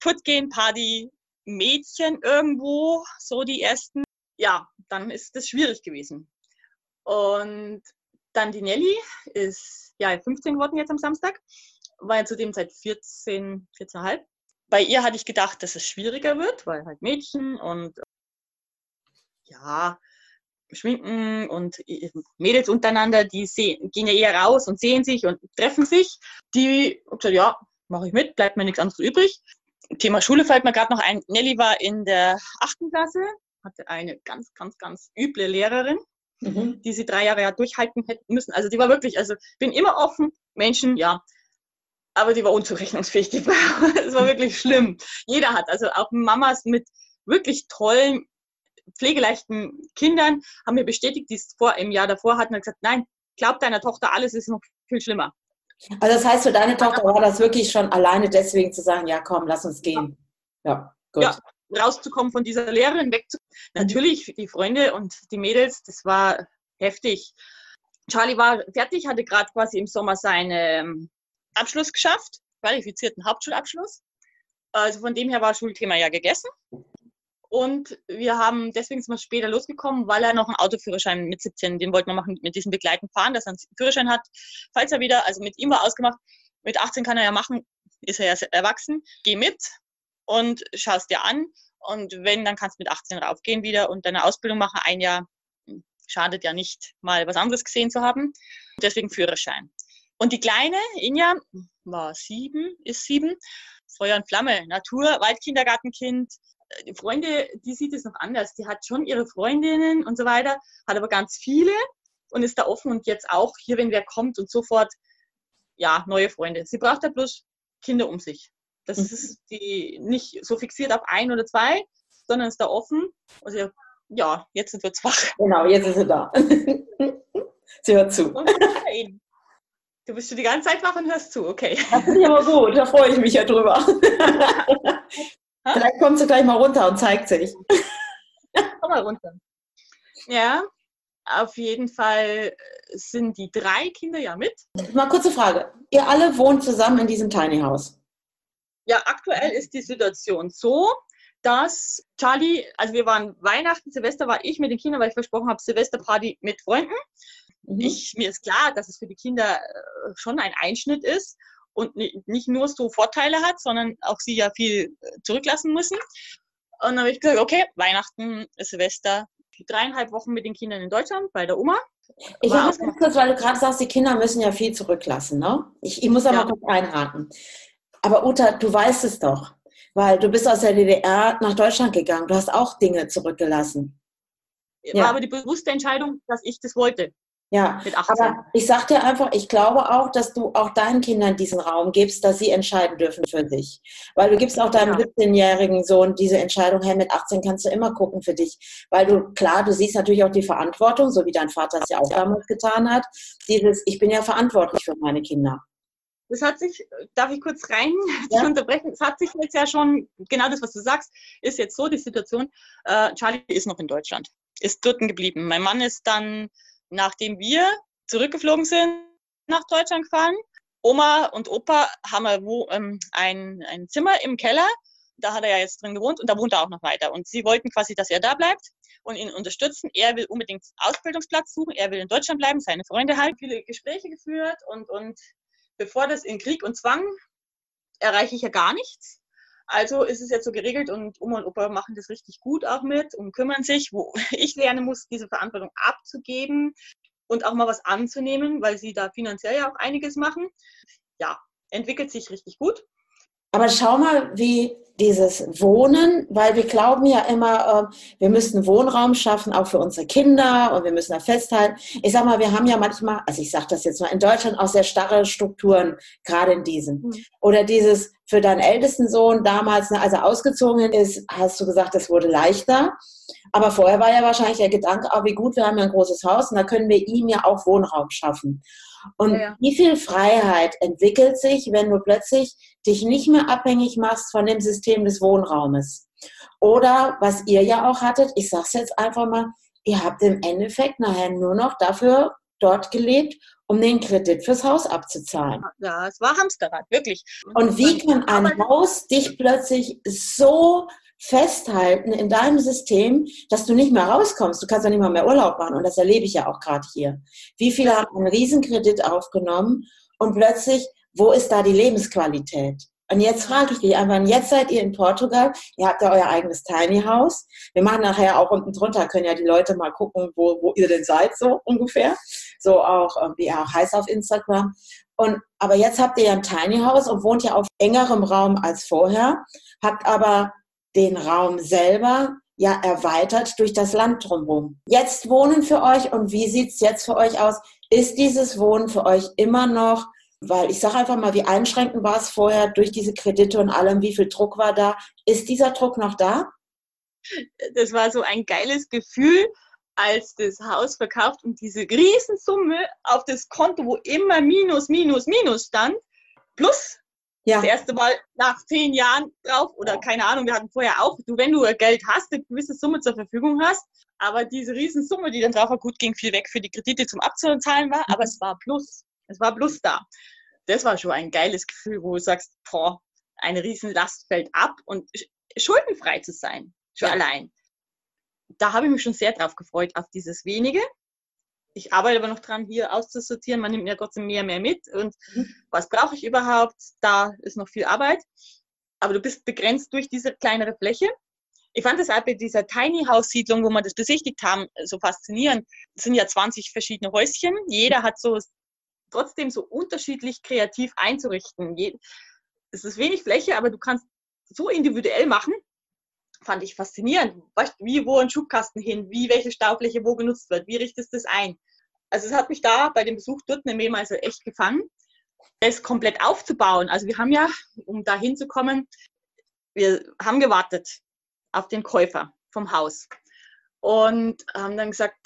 Footgehen, Party, Mädchen irgendwo, so die ersten. Ja, dann ist das schwierig gewesen. Und dann die Nelly ist ja 15 geworden jetzt am Samstag, war ja zudem seit 14, 14,5. Bei ihr hatte ich gedacht, dass es schwieriger wird, weil halt Mädchen und ja, Schminken und Mädels untereinander, die sehen, gehen ja eher raus und sehen sich und treffen sich. Die gesagt, ja, mache ich mit, bleibt mir nichts anderes übrig. Thema Schule fällt mir gerade noch ein. Nelly war in der achten Klasse, hatte eine ganz, ganz, ganz üble Lehrerin, mhm. die sie drei Jahre ja durchhalten hätten müssen. Also die war wirklich, also bin immer offen, Menschen, ja, aber die war unzurechnungsfähig. Die war, es war wirklich schlimm. Jeder hat, also auch Mamas mit wirklich tollen, pflegeleichten Kindern haben mir bestätigt, die es vor im Jahr davor hatten und gesagt, nein, glaub deiner Tochter, alles ist noch viel schlimmer. Also das heißt, für deine Tochter war das wirklich schon alleine deswegen zu sagen, ja komm, lass uns gehen. Ja, gut. Ja, rauszukommen von dieser Lehrerin, wegzukommen. Natürlich, die Freunde und die Mädels, das war heftig. Charlie war fertig, hatte gerade quasi im Sommer seinen ähm, Abschluss geschafft, qualifizierten Hauptschulabschluss. Also von dem her war Schulthema ja gegessen. Und wir haben, deswegen sind wir später losgekommen, weil er noch einen Autoführerschein mit 17, den wollten wir machen, mit diesem Begleiten fahren, dass er einen Führerschein hat. Falls er wieder, also mit ihm war ausgemacht, mit 18 kann er ja machen, ist er ja erwachsen, geh mit und schaust dir an. Und wenn, dann kannst du mit 18 raufgehen wieder und deine Ausbildung machen. Ein Jahr schadet ja nicht, mal was anderes gesehen zu haben. Deswegen Führerschein. Und die Kleine, Inja, war sieben, ist sieben, Feuer und Flamme, Natur, Waldkindergartenkind, die Freunde, die sieht es noch anders. Die hat schon ihre Freundinnen und so weiter, hat aber ganz viele und ist da offen und jetzt auch hier, wenn wer kommt und sofort, ja, neue Freunde. Sie braucht ja bloß Kinder um sich. Das mhm. ist die nicht so fixiert auf ein oder zwei, sondern ist da offen. Also ja, jetzt sind wir wach. Genau, jetzt ist sie da. sie hört zu. Du bist schon die ganze Zeit wach und hörst zu, okay. Das finde ich aber gut, da freue ich mich ja drüber. Vielleicht kommt sie gleich mal runter und zeigt sich. Komm mal runter. Ja, auf jeden Fall sind die drei Kinder ja mit. Mal kurze Frage. Ihr alle wohnt zusammen in diesem Tiny House? Ja, aktuell ist die Situation so, dass Charlie, also wir waren Weihnachten, Silvester war ich mit den Kindern, weil ich versprochen habe, Silvesterparty mit Freunden. Mhm. Ich, mir ist klar, dass es für die Kinder äh, schon ein Einschnitt ist und nicht nur so Vorteile hat, sondern auch sie ja viel äh, zurücklassen müssen. Und dann habe ich gesagt, okay, Weihnachten, Silvester, dreieinhalb Wochen mit den Kindern in Deutschland bei der Oma. Ich muss ganz kurz, weil du gerade sagst, die Kinder müssen ja viel zurücklassen. Ne? Ich, ich muss da ja. mal kurz einhaken. Aber Uta, du weißt es doch, weil du bist aus der DDR nach Deutschland gegangen. Du hast auch Dinge zurückgelassen. War ja. aber die bewusste Entscheidung, dass ich das wollte. Ja, aber ich sag dir einfach, ich glaube auch, dass du auch deinen Kindern diesen Raum gibst, dass sie entscheiden dürfen für sich. Weil du gibst auch deinem ja. 17-jährigen Sohn diese Entscheidung, hey, mit 18 kannst du immer gucken für dich. Weil du, klar, du siehst natürlich auch die Verantwortung, so wie dein Vater es ja auch damals getan hat. Dieses, ich bin ja verantwortlich für meine Kinder. Das hat sich, darf ich kurz rein ja. unterbrechen? Es hat sich jetzt ja schon, genau das, was du sagst, ist jetzt so die Situation. Äh, Charlie ist noch in Deutschland, ist dort geblieben. Mein Mann ist dann nachdem wir zurückgeflogen sind, nach Deutschland gefahren. Oma und Opa haben wo, ähm, ein, ein Zimmer im Keller. Da hat er ja jetzt drin gewohnt und da wohnt er auch noch weiter. Und sie wollten quasi, dass er da bleibt und ihn unterstützen. Er will unbedingt Ausbildungsplatz suchen. Er will in Deutschland bleiben, seine Freunde halt. Viele Gespräche geführt und, und bevor das in Krieg und Zwang erreiche ich ja gar nichts. Also ist es jetzt so geregelt und Oma und Opa machen das richtig gut auch mit und kümmern sich, wo ich lernen muss, diese Verantwortung abzugeben und auch mal was anzunehmen, weil sie da finanziell ja auch einiges machen. Ja, entwickelt sich richtig gut. Aber schau mal, wie dieses Wohnen, weil wir glauben ja immer, äh, wir müssen Wohnraum schaffen, auch für unsere Kinder und wir müssen da festhalten. Ich sag mal, wir haben ja manchmal, also ich sage das jetzt mal, in Deutschland auch sehr starre Strukturen, gerade in diesem. Mhm. Oder dieses für deinen ältesten Sohn damals, ne, als er ausgezogen ist, hast du gesagt, es wurde leichter. Aber vorher war ja wahrscheinlich der Gedanke, oh, wie gut, wir haben ja ein großes Haus und da können wir ihm ja auch Wohnraum schaffen. Und ja, ja. wie viel Freiheit entwickelt sich, wenn du plötzlich dich nicht mehr abhängig machst von dem System des Wohnraumes? Oder was ihr ja auch hattet, ich sage es jetzt einfach mal, ihr habt im Endeffekt nachher nur noch dafür dort gelebt, um den Kredit fürs Haus abzuzahlen. Ja, es war Hamsterrad, wirklich. Und wie kann ein Haus dich plötzlich so festhalten in deinem System, dass du nicht mehr rauskommst. Du kannst ja nicht mal mehr Urlaub machen und das erlebe ich ja auch gerade hier. Wie viele haben einen Riesenkredit aufgenommen und plötzlich, wo ist da die Lebensqualität? Und jetzt frage ich dich einfach, jetzt seid ihr in Portugal, ihr habt ja euer eigenes Tiny House. Wir machen nachher auch unten drunter, können ja die Leute mal gucken, wo, wo ihr denn seid, so ungefähr. So auch, ähm, wie auch heißt auf Instagram. Und, aber jetzt habt ihr ja ein Tiny House und wohnt ja auf engerem Raum als vorher, habt aber den Raum selber ja erweitert durch das Land drumherum. Jetzt wohnen für euch und wie sieht es jetzt für euch aus? Ist dieses Wohnen für euch immer noch, weil ich sage einfach mal, wie einschränkend war es vorher durch diese Kredite und allem, wie viel Druck war da? Ist dieser Druck noch da? Das war so ein geiles Gefühl, als das Haus verkauft und diese Riesensumme auf das Konto, wo immer Minus, Minus, Minus stand, plus ja. Das erste Mal nach zehn Jahren drauf oder keine Ahnung, wir hatten vorher auch, du, wenn du Geld hast, eine gewisse Summe zur Verfügung hast, aber diese Riesensumme, die dann drauf war, gut, ging viel weg für die Kredite zum Abzahlen war, aber mhm. es war Plus. Es war Plus da. Das war schon ein geiles Gefühl, wo du sagst, boah, eine Riesenlast fällt ab und schuldenfrei zu sein, schon ja. allein. Da habe ich mich schon sehr drauf gefreut, auf dieses wenige ich arbeite aber noch dran, hier auszusortieren. Man nimmt mir trotzdem mehr, mehr mit. Und mhm. was brauche ich überhaupt? Da ist noch viel Arbeit. Aber du bist begrenzt durch diese kleinere Fläche. Ich fand das auch bei dieser Tiny House Siedlung, wo wir das besichtigt haben, so faszinierend. Es sind ja 20 verschiedene Häuschen. Jeder hat so trotzdem so unterschiedlich kreativ einzurichten. Es ist wenig Fläche, aber du kannst so individuell machen. Fand ich faszinierend. Wie, wo ein Schubkasten hin? Wie, welche Staufläche wo genutzt wird? Wie richtest du das ein? also es hat mich da bei dem Besuch dort mehrmals also echt gefangen, es komplett aufzubauen. Also wir haben ja, um da hinzukommen, wir haben gewartet auf den Käufer vom Haus und haben dann gesagt,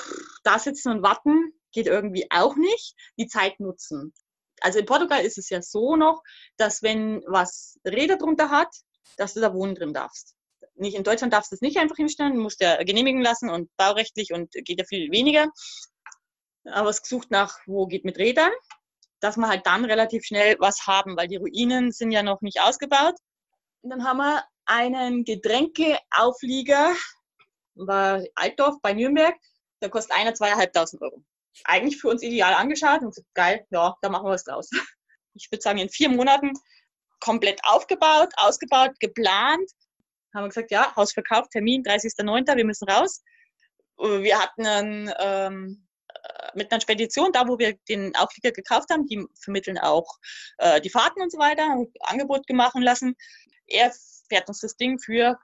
da sitzen und warten geht irgendwie auch nicht, die Zeit nutzen. Also in Portugal ist es ja so noch, dass wenn was Räder drunter hat, dass du da wohnen drin darfst. Nicht in Deutschland darfst du es nicht einfach hinstellen, musst ja genehmigen lassen und baurechtlich und geht ja viel weniger aber es gesucht nach, wo geht mit Rädern, dass wir halt dann relativ schnell was haben, weil die Ruinen sind ja noch nicht ausgebaut. Und dann haben wir einen Getränkeauflieger, war Altdorf bei Nürnberg, der kostet einer zweieinhalbtausend Euro. Eigentlich für uns ideal angeschaut und geil, ja, da machen wir was draus. Ich würde sagen, in vier Monaten komplett aufgebaut, ausgebaut, geplant. Haben wir gesagt, ja, Haus verkauft, Termin 30.09., wir müssen raus. Wir hatten einen ähm, mit einer Spedition, da wo wir den Auflieger gekauft haben, die vermitteln auch äh, die Fahrten und so weiter, Angebot gemacht lassen. Er fährt uns das Ding für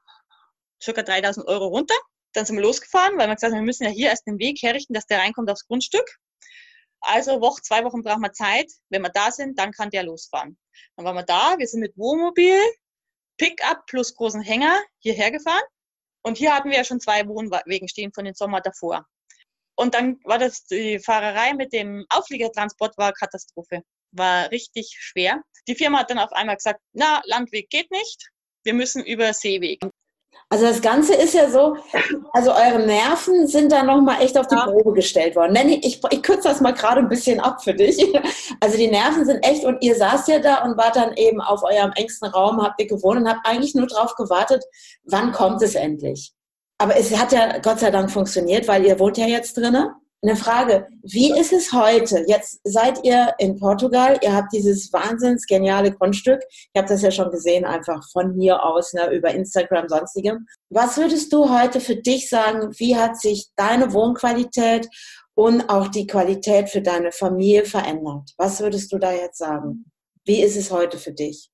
ca. 3000 Euro runter. Dann sind wir losgefahren, weil wir gesagt haben, wir müssen ja hier erst den Weg herrichten, dass der reinkommt aufs Grundstück. Also Woche, zwei Wochen brauchen wir Zeit. Wenn wir da sind, dann kann der losfahren. Dann waren wir da, wir sind mit Wohnmobil, Pickup plus großen Hänger hierher gefahren. Und hier hatten wir ja schon zwei Wohnwegen stehen von den Sommer davor. Und dann war das die Fahrerei mit dem Aufliegertransport war Katastrophe. War richtig schwer. Die Firma hat dann auf einmal gesagt, na, Landweg geht nicht. Wir müssen über Seeweg. Also das Ganze ist ja so, also eure Nerven sind da nochmal echt auf die ja. Probe gestellt worden. Ich, ich, ich kürze das mal gerade ein bisschen ab für dich. Also die Nerven sind echt und ihr saßt ja da und wart dann eben auf eurem engsten Raum, habt ihr gewohnt und habt eigentlich nur drauf gewartet, wann kommt es endlich? Aber es hat ja Gott sei Dank funktioniert, weil ihr wohnt ja jetzt drinnen. Eine Frage, wie ist es heute? Jetzt seid ihr in Portugal, ihr habt dieses wahnsinns geniale Grundstück. Ich habe das ja schon gesehen, einfach von hier aus, ne, über Instagram, sonstigem. Was würdest du heute für dich sagen, wie hat sich deine Wohnqualität und auch die Qualität für deine Familie verändert? Was würdest du da jetzt sagen? Wie ist es heute für dich?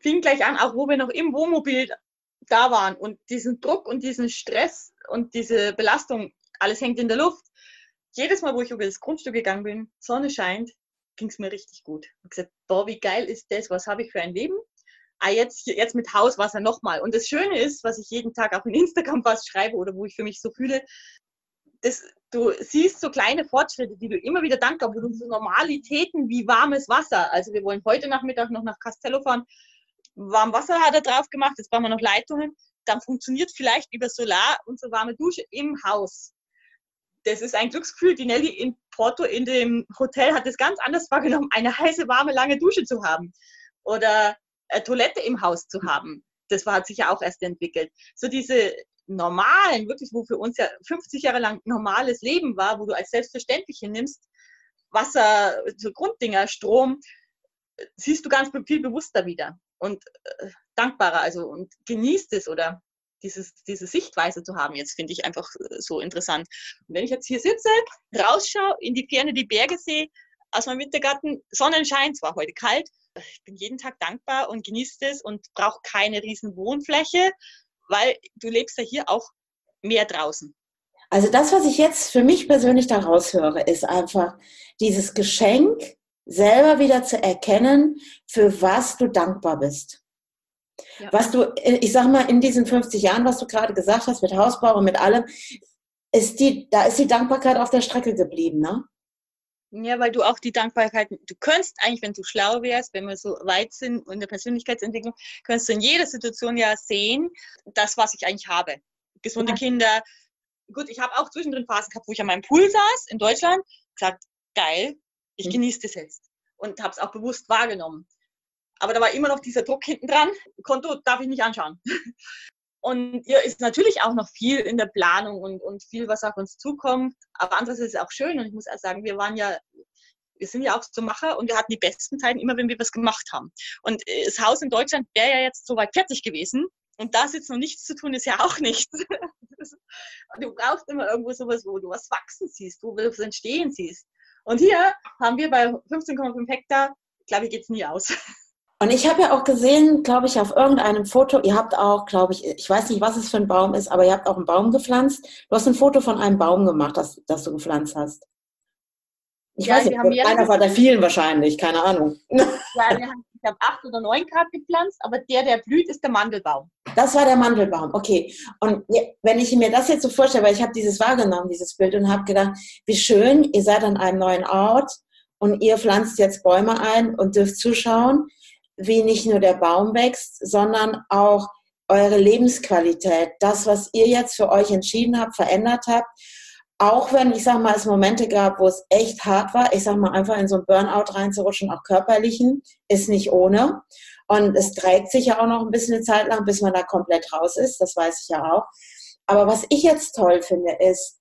Fing gleich an, auch wo wir noch im Wohnmobil da waren und diesen Druck und diesen Stress und diese Belastung, alles hängt in der Luft. Jedes Mal, wo ich über das Grundstück gegangen bin, Sonne scheint, ging es mir richtig gut. Ich habe gesagt, boah, wie geil ist das, was habe ich für ein Leben? Ah, jetzt, jetzt mit Hauswasser nochmal. Und das Schöne ist, was ich jeden Tag auf in Instagram fast schreibe oder wo ich für mich so fühle, das, du siehst so kleine Fortschritte, die du immer wieder dankbar, wo du so Normalitäten wie warmes Wasser, also wir wollen heute Nachmittag noch nach Castello fahren, warm Wasser hat er drauf gemacht, jetzt brauchen wir noch Leitungen. Dann funktioniert vielleicht über Solar unsere warme Dusche im Haus. Das ist ein Glücksgefühl. Die Nelly in Porto in dem Hotel hat es ganz anders wahrgenommen, eine heiße, warme, lange Dusche zu haben oder äh, Toilette im Haus zu haben. Das hat sich ja auch erst entwickelt. So diese normalen, wirklich, wo für uns ja 50 Jahre lang normales Leben war, wo du als selbstverständlich hinnimmst, Wasser, so Grunddinger, Strom, siehst du ganz viel bewusster wieder und äh, dankbarer, also und genießt es oder dieses, diese Sichtweise zu haben, jetzt finde ich einfach äh, so interessant. Und wenn ich jetzt hier sitze, rausschaue, in die Ferne die Berge sehe, aus meinem Wintergarten, Sonnenschein, zwar heute kalt, ich bin jeden Tag dankbar und genieße es und brauche keine riesen Wohnfläche, weil du lebst ja hier auch mehr draußen. Also das, was ich jetzt für mich persönlich da raushöre, ist einfach dieses Geschenk, selber wieder zu erkennen, für was du dankbar bist. Ja. Was du, ich sag mal, in diesen 50 Jahren, was du gerade gesagt hast, mit Hausbau und mit allem, ist die, da ist die Dankbarkeit auf der Strecke geblieben, ne? Ja, weil du auch die Dankbarkeit, du könntest eigentlich, wenn du schlau wärst, wenn wir so weit sind in der Persönlichkeitsentwicklung, könntest du in jeder Situation ja sehen, das, was ich eigentlich habe. Gesunde ja. Kinder. Gut, ich habe auch zwischendrin Phasen gehabt, wo ich an meinem Pool saß in Deutschland, gesagt, geil, ich mhm. genieße das jetzt. Und habe es auch bewusst wahrgenommen. Aber da war immer noch dieser Druck hinten dran. Konto darf ich nicht anschauen. Und hier ist natürlich auch noch viel in der Planung und, und viel, was auf uns zukommt. Aber andererseits ist es auch schön. Und ich muss auch sagen, wir waren ja, wir sind ja auch so Macher und wir hatten die besten Zeiten immer, wenn wir was gemacht haben. Und das Haus in Deutschland wäre ja jetzt soweit fertig gewesen. Und da sitzt noch nichts zu tun, ist ja auch nichts. du brauchst immer irgendwo sowas, wo du was wachsen siehst, wo du was entstehen siehst. Und hier haben wir bei 15,5 Hektar, glaube ich, geht es nie aus. Und ich habe ja auch gesehen, glaube ich, auf irgendeinem Foto, ihr habt auch, glaube ich, ich weiß nicht, was es für ein Baum ist, aber ihr habt auch einen Baum gepflanzt. Du hast ein Foto von einem Baum gemacht, das, das du gepflanzt hast. Ich ja, weiß nicht, einer war der vielen wahrscheinlich, keine Ahnung. Ja, wir haben, ich habe acht oder neun Grad gepflanzt, aber der, der blüht, ist der Mandelbaum. Das war der Mandelbaum, okay. Und wenn ich mir das jetzt so vorstelle, weil ich habe dieses wahrgenommen, dieses Bild, und habe gedacht, wie schön, ihr seid an einem neuen Ort und ihr pflanzt jetzt Bäume ein und dürft zuschauen wie nicht nur der Baum wächst, sondern auch eure Lebensqualität, das, was ihr jetzt für euch entschieden habt, verändert habt. Auch wenn, ich sag mal, es Momente gab, wo es echt hart war, ich sag mal, einfach in so ein Burnout reinzurutschen, auch körperlichen, ist nicht ohne. Und es trägt sich ja auch noch ein bisschen eine Zeit lang, bis man da komplett raus ist, das weiß ich ja auch. Aber was ich jetzt toll finde, ist,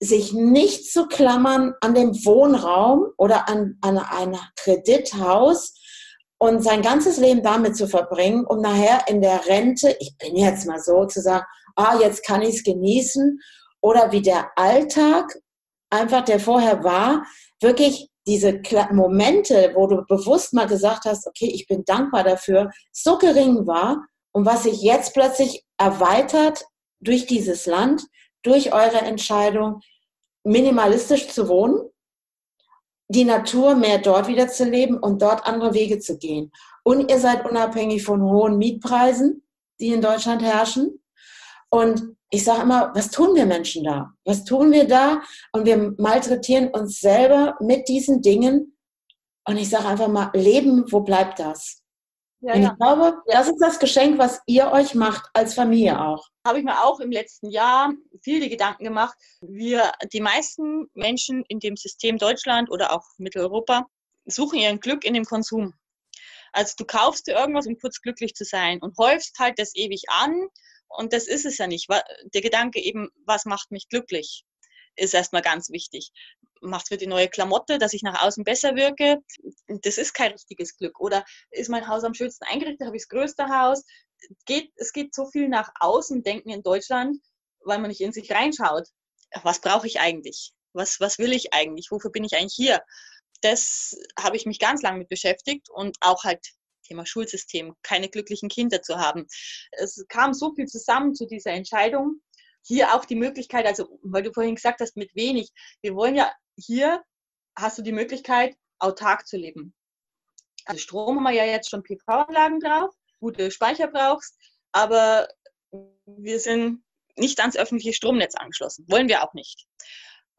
sich nicht zu klammern an dem Wohnraum oder an, an ein Kredithaus, und sein ganzes Leben damit zu verbringen, um nachher in der Rente, ich bin jetzt mal so, zu sagen, ah, jetzt kann ich es genießen, oder wie der Alltag einfach, der vorher war, wirklich diese Momente, wo du bewusst mal gesagt hast, okay, ich bin dankbar dafür, so gering war und was sich jetzt plötzlich erweitert durch dieses Land, durch eure Entscheidung, minimalistisch zu wohnen, die Natur mehr dort wieder zu leben und dort andere Wege zu gehen. Und ihr seid unabhängig von hohen Mietpreisen, die in Deutschland herrschen. Und ich sage immer, was tun wir Menschen da? Was tun wir da? Und wir malträtieren uns selber mit diesen Dingen. Und ich sage einfach mal, Leben, wo bleibt das? Ja, und ich ja. glaube, das ist das Geschenk, was ihr euch macht, als Familie auch. Habe ich mir auch im letzten Jahr viele Gedanken gemacht. Wir, die meisten Menschen in dem System Deutschland oder auch Mitteleuropa, suchen ihren Glück in dem Konsum. Also du kaufst dir irgendwas, um kurz glücklich zu sein und häufst halt das ewig an. Und das ist es ja nicht. Der Gedanke eben, was macht mich glücklich, ist erstmal ganz wichtig macht für die neue Klamotte, dass ich nach außen besser wirke. Das ist kein richtiges Glück. Oder ist mein Haus am schönsten eingerichtet, habe ich das größte Haus. Geht, es geht so viel nach außen denken in Deutschland, weil man nicht in sich reinschaut. Was brauche ich eigentlich? Was, was will ich eigentlich? Wofür bin ich eigentlich hier? Das habe ich mich ganz lange mit beschäftigt und auch halt Thema Schulsystem, keine glücklichen Kinder zu haben. Es kam so viel zusammen zu dieser Entscheidung. Hier auch die Möglichkeit, also weil du vorhin gesagt hast, mit wenig. Wir wollen ja hier hast du die Möglichkeit, autark zu leben. Also Strom haben wir ja jetzt schon PV-Anlagen drauf, gute Speicher brauchst, aber wir sind nicht ans öffentliche Stromnetz angeschlossen. Wollen wir auch nicht.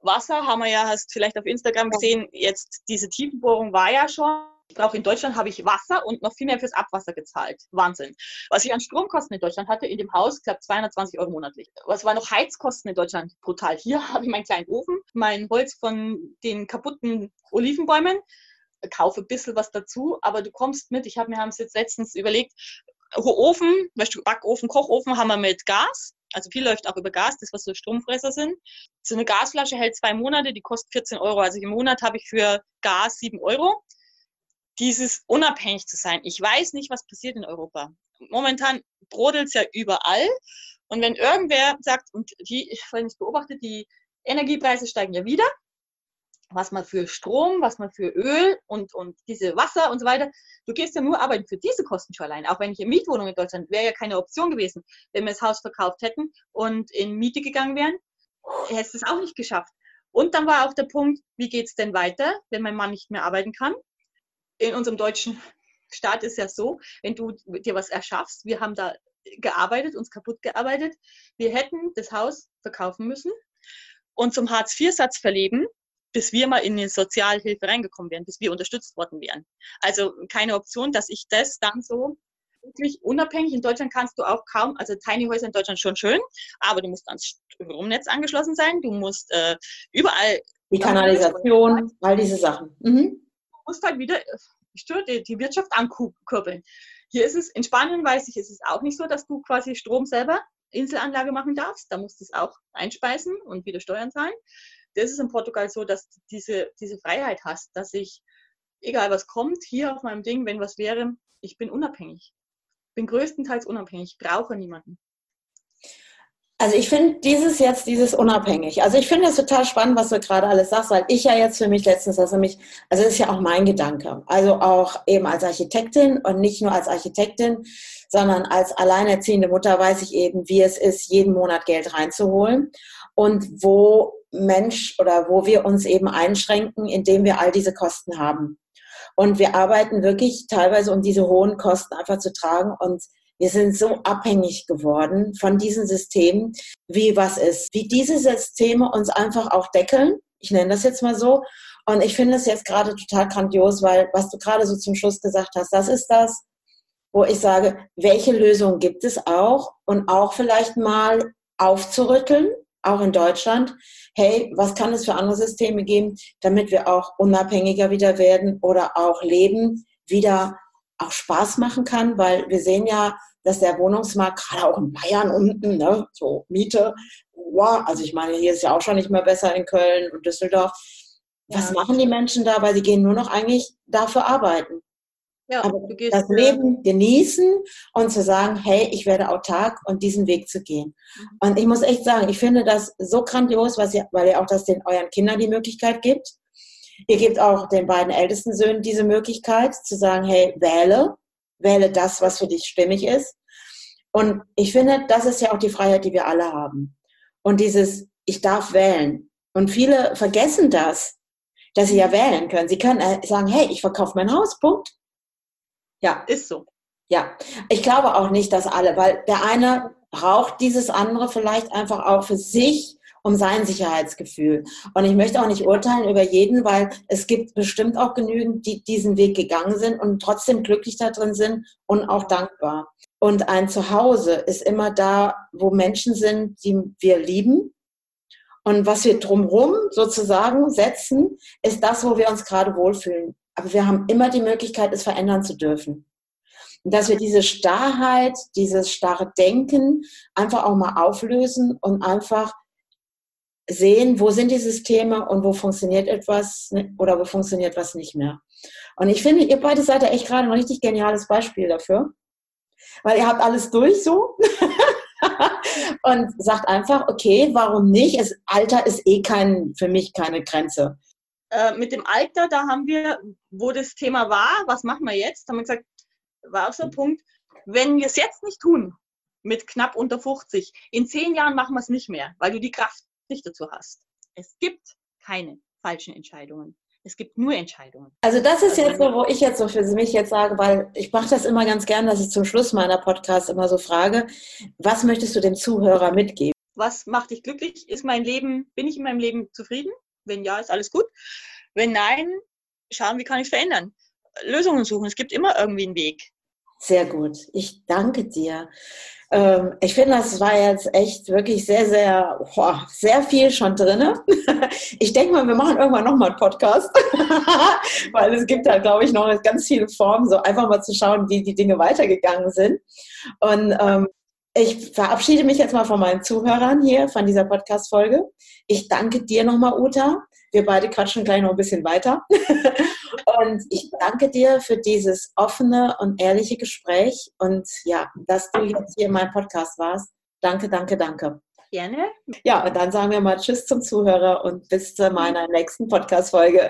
Wasser haben wir ja, hast vielleicht auf Instagram gesehen, jetzt diese Tiefenbohrung war ja schon, Brauche in Deutschland habe ich Wasser und noch viel mehr fürs Abwasser gezahlt. Wahnsinn. Was ich an Stromkosten in Deutschland hatte, in dem Haus, glaube 220 Euro monatlich. Was war noch Heizkosten in Deutschland? Brutal. Hier habe ich meinen kleinen Ofen, mein Holz von den kaputten Olivenbäumen, kaufe ein bisschen was dazu, aber du kommst mit. Ich habe mir haben es jetzt letztens überlegt, Ofen, Backofen, Kochofen haben wir mit Gas. Also viel läuft auch über Gas, das was so Stromfresser sind. So eine Gasflasche hält zwei Monate, die kostet 14 Euro. Also im Monat habe ich für Gas 7 Euro. Dieses unabhängig zu sein. Ich weiß nicht, was passiert in Europa. Momentan brodelt es ja überall. Und wenn irgendwer sagt, und die, ich habe beobachtet, die Energiepreise steigen ja wieder, was man für Strom, was man für Öl und, und diese Wasser und so weiter. Du gehst ja nur arbeiten für diese Kosten schon allein. Auch wenn ich in Mietwohnung in Deutschland, wäre ja keine Option gewesen, wenn wir das Haus verkauft hätten und in Miete gegangen wären, hättest du es auch nicht geschafft. Und dann war auch der Punkt, wie geht es denn weiter, wenn mein Mann nicht mehr arbeiten kann? In unserem deutschen Staat ist ja so, wenn du dir was erschaffst, wir haben da gearbeitet, uns kaputt gearbeitet, wir hätten das Haus verkaufen müssen und zum Hartz-IV-Satz verleben, bis wir mal in die Sozialhilfe reingekommen wären, bis wir unterstützt worden wären. Also keine Option, dass ich das dann so wirklich unabhängig. In Deutschland kannst du auch kaum, also Tiny Häuser in Deutschland schon schön, aber du musst ans Stromnetz angeschlossen sein, du musst äh, überall. Die Kanalisation, all diese Sachen. Mhm. Musst halt wieder die, die Wirtschaft ankurbeln. Hier ist es, in Spanien weiß ich, ist es auch nicht so, dass du quasi Strom selber Inselanlage machen darfst. Da musst du es auch einspeisen und wieder Steuern zahlen das ist in Portugal so, dass du diese, diese Freiheit hast, dass ich, egal was kommt, hier auf meinem Ding, wenn was wäre, ich bin unabhängig. Bin größtenteils unabhängig, brauche niemanden. Also ich finde dieses jetzt, dieses unabhängig. Also ich finde es total spannend, was du gerade alles sagst, weil ich ja jetzt für mich letztens, also mich, also das ist ja auch mein Gedanke. Also auch eben als Architektin und nicht nur als Architektin, sondern als alleinerziehende Mutter weiß ich eben, wie es ist, jeden Monat Geld reinzuholen und wo Mensch oder wo wir uns eben einschränken, indem wir all diese Kosten haben. Und wir arbeiten wirklich teilweise, um diese hohen Kosten einfach zu tragen. Und wir sind so abhängig geworden von diesen Systemen, wie was ist. Wie diese Systeme uns einfach auch deckeln. Ich nenne das jetzt mal so. Und ich finde es jetzt gerade total grandios, weil was du gerade so zum Schluss gesagt hast, das ist das, wo ich sage, welche Lösung gibt es auch und auch vielleicht mal aufzurütteln auch in Deutschland, hey, was kann es für andere Systeme geben, damit wir auch unabhängiger wieder werden oder auch Leben wieder auch Spaß machen kann, weil wir sehen ja, dass der Wohnungsmarkt, gerade auch in Bayern unten, ne, so Miete, wow, also ich meine, hier ist ja auch schon nicht mehr besser in Köln und Düsseldorf. Was ja. machen die Menschen da? Weil sie gehen nur noch eigentlich dafür arbeiten. Ja, Aber das Leben genießen und zu sagen, hey, ich werde autark und diesen Weg zu gehen. Mhm. Und ich muss echt sagen, ich finde das so grandios, was ihr, weil ihr auch das den euren Kindern die Möglichkeit gibt. Ihr gebt auch den beiden ältesten Söhnen diese Möglichkeit zu sagen, hey, wähle, wähle das, was für dich stimmig ist. Und ich finde, das ist ja auch die Freiheit, die wir alle haben. Und dieses, ich darf wählen. Und viele vergessen das, dass sie ja wählen können. Sie können äh, sagen, hey, ich verkaufe mein Haus, Punkt. Ja. Ist so. Ja, ich glaube auch nicht, dass alle, weil der eine braucht dieses andere vielleicht einfach auch für sich, um sein Sicherheitsgefühl. Und ich möchte auch nicht urteilen über jeden, weil es gibt bestimmt auch genügend, die diesen Weg gegangen sind und trotzdem glücklich da drin sind und auch dankbar. Und ein Zuhause ist immer da, wo Menschen sind, die wir lieben. Und was wir drumherum sozusagen setzen, ist das, wo wir uns gerade wohlfühlen. Aber wir haben immer die Möglichkeit, es verändern zu dürfen. Und dass wir diese Starrheit, dieses starre Denken einfach auch mal auflösen und einfach sehen, wo sind die Systeme und wo funktioniert etwas oder wo funktioniert was nicht mehr. Und ich finde, ihr beide seid ja echt gerade ein richtig geniales Beispiel dafür, weil ihr habt alles durch so und sagt einfach, okay, warum nicht? Es, Alter ist eh kein, für mich keine Grenze. Äh, mit dem Alter, da haben wir, wo das Thema war, was machen wir jetzt, haben wir gesagt, war auch so ein Punkt, wenn wir es jetzt nicht tun, mit knapp unter 50, in zehn Jahren machen wir es nicht mehr, weil du die Kraft nicht dazu hast. Es gibt keine falschen Entscheidungen. Es gibt nur Entscheidungen. Also das ist also jetzt so, wo ich jetzt so für mich jetzt sage, weil ich mache das immer ganz gern, dass ich zum Schluss meiner Podcast immer so frage, was möchtest du dem Zuhörer mitgeben? Was macht dich glücklich? Ist mein Leben, bin ich in meinem Leben zufrieden? Wenn ja, ist alles gut. Wenn nein, schauen, wie kann ich es verändern. Lösungen suchen. Es gibt immer irgendwie einen Weg. Sehr gut. Ich danke dir. Ähm, ich finde, das war jetzt echt wirklich sehr, sehr, boah, sehr viel schon drin. Ich denke mal, wir machen irgendwann nochmal einen Podcast, weil es gibt da, glaube ich, noch ganz viele Formen, so einfach mal zu schauen, wie die Dinge weitergegangen sind. Und ähm, ich verabschiede mich jetzt mal von meinen Zuhörern hier von dieser Podcast-Folge. Ich danke dir nochmal, Uta. Wir beide quatschen gleich noch ein bisschen weiter. und ich danke dir für dieses offene und ehrliche Gespräch und ja, dass du jetzt hier in meinem Podcast warst. Danke, danke, danke. Gerne. Ja, und dann sagen wir mal Tschüss zum Zuhörer und bis zu meiner nächsten Podcast-Folge.